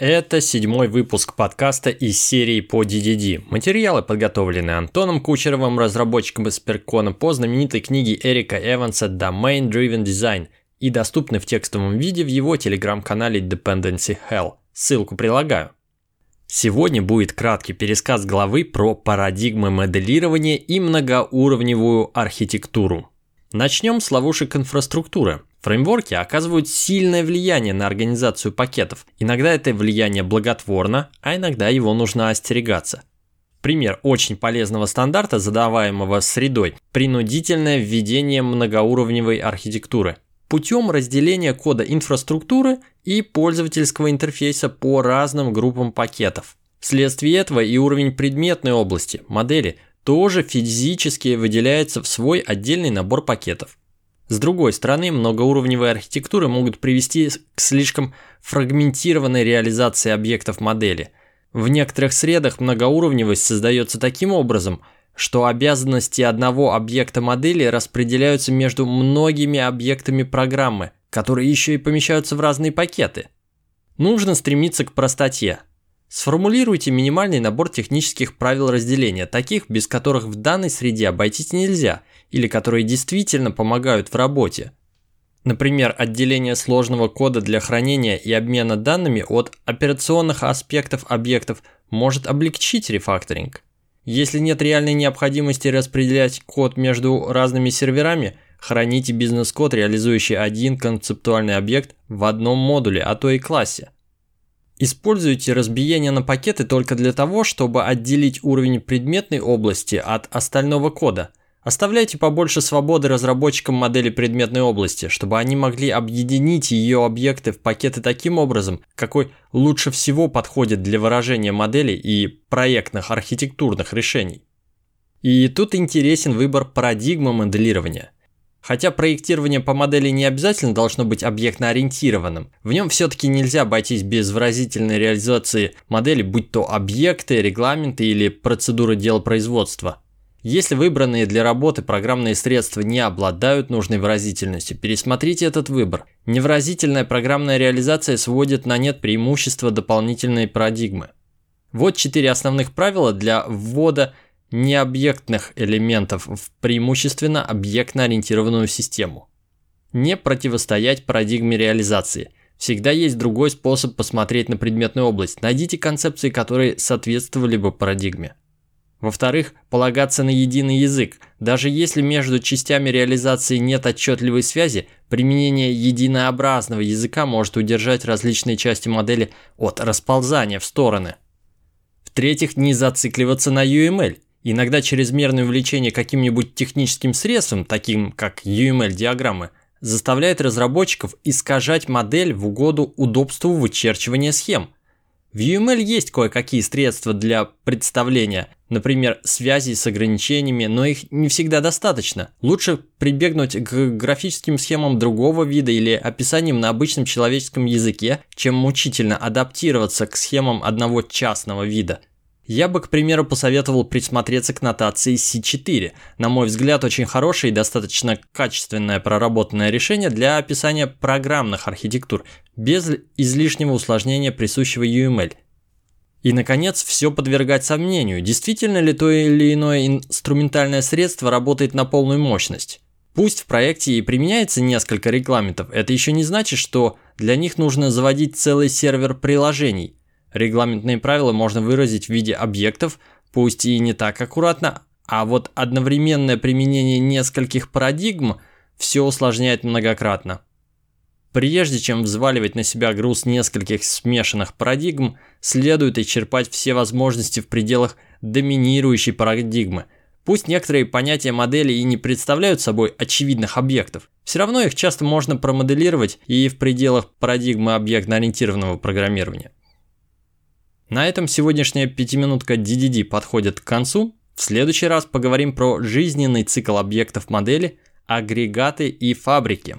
Это седьмой выпуск подкаста из серии по DDD. Материалы подготовлены Антоном Кучеровым, разработчиком из Перкона по знаменитой книге Эрика Эванса Domain Driven Design и доступны в текстовом виде в его телеграм-канале Dependency Hell. Ссылку прилагаю. Сегодня будет краткий пересказ главы про парадигмы моделирования и многоуровневую архитектуру. Начнем с ловушек инфраструктуры. Фреймворки оказывают сильное влияние на организацию пакетов. Иногда это влияние благотворно, а иногда его нужно остерегаться. Пример очень полезного стандарта, задаваемого средой – принудительное введение многоуровневой архитектуры путем разделения кода инфраструктуры и пользовательского интерфейса по разным группам пакетов. Вследствие этого и уровень предметной области, модели, тоже физически выделяется в свой отдельный набор пакетов. С другой стороны, многоуровневые архитектуры могут привести к слишком фрагментированной реализации объектов модели. В некоторых средах многоуровневость создается таким образом, что обязанности одного объекта модели распределяются между многими объектами программы, которые еще и помещаются в разные пакеты. Нужно стремиться к простоте. Сформулируйте минимальный набор технических правил разделения, таких, без которых в данной среде обойтись нельзя – или которые действительно помогают в работе. Например, отделение сложного кода для хранения и обмена данными от операционных аспектов объектов может облегчить рефакторинг. Если нет реальной необходимости распределять код между разными серверами, храните бизнес-код, реализующий один концептуальный объект в одном модуле, а то и классе. Используйте разбиение на пакеты только для того, чтобы отделить уровень предметной области от остального кода – Оставляйте побольше свободы разработчикам модели предметной области, чтобы они могли объединить ее объекты в пакеты таким образом, какой лучше всего подходит для выражения модели и проектных архитектурных решений. И тут интересен выбор парадигмы моделирования. Хотя проектирование по модели не обязательно должно быть объектно-ориентированным, в нем все-таки нельзя обойтись без выразительной реализации модели, будь то объекты, регламенты или процедуры дел производства. Если выбранные для работы программные средства не обладают нужной выразительностью, пересмотрите этот выбор. Невыразительная программная реализация сводит на нет преимущества дополнительной парадигмы. Вот четыре основных правила для ввода необъектных элементов в преимущественно объектно-ориентированную систему. Не противостоять парадигме реализации. Всегда есть другой способ посмотреть на предметную область. Найдите концепции, которые соответствовали бы парадигме. Во-вторых, полагаться на единый язык. Даже если между частями реализации нет отчетливой связи, применение единообразного языка может удержать различные части модели от расползания в стороны. В-третьих, не зацикливаться на UML. Иногда чрезмерное увлечение каким-нибудь техническим средством, таким как UML-диаграммы, заставляет разработчиков искажать модель в угоду удобству вычерчивания схем – в UML есть кое-какие средства для представления, например, связи с ограничениями, но их не всегда достаточно. Лучше прибегнуть к графическим схемам другого вида или описаниям на обычном человеческом языке, чем мучительно адаптироваться к схемам одного частного вида – я бы, к примеру, посоветовал присмотреться к нотации C4. На мой взгляд, очень хорошее и достаточно качественное проработанное решение для описания программных архитектур, без излишнего усложнения присущего UML. И, наконец, все подвергать сомнению, действительно ли то или иное инструментальное средство работает на полную мощность. Пусть в проекте и применяется несколько регламентов, это еще не значит, что для них нужно заводить целый сервер приложений – Регламентные правила можно выразить в виде объектов, пусть и не так аккуратно, а вот одновременное применение нескольких парадигм все усложняет многократно. Прежде чем взваливать на себя груз нескольких смешанных парадигм, следует исчерпать все возможности в пределах доминирующей парадигмы. Пусть некоторые понятия модели и не представляют собой очевидных объектов, все равно их часто можно промоделировать и в пределах парадигмы объектно-ориентированного программирования. На этом сегодняшняя пятиминутка DDD подходит к концу. В следующий раз поговорим про жизненный цикл объектов модели, агрегаты и фабрики.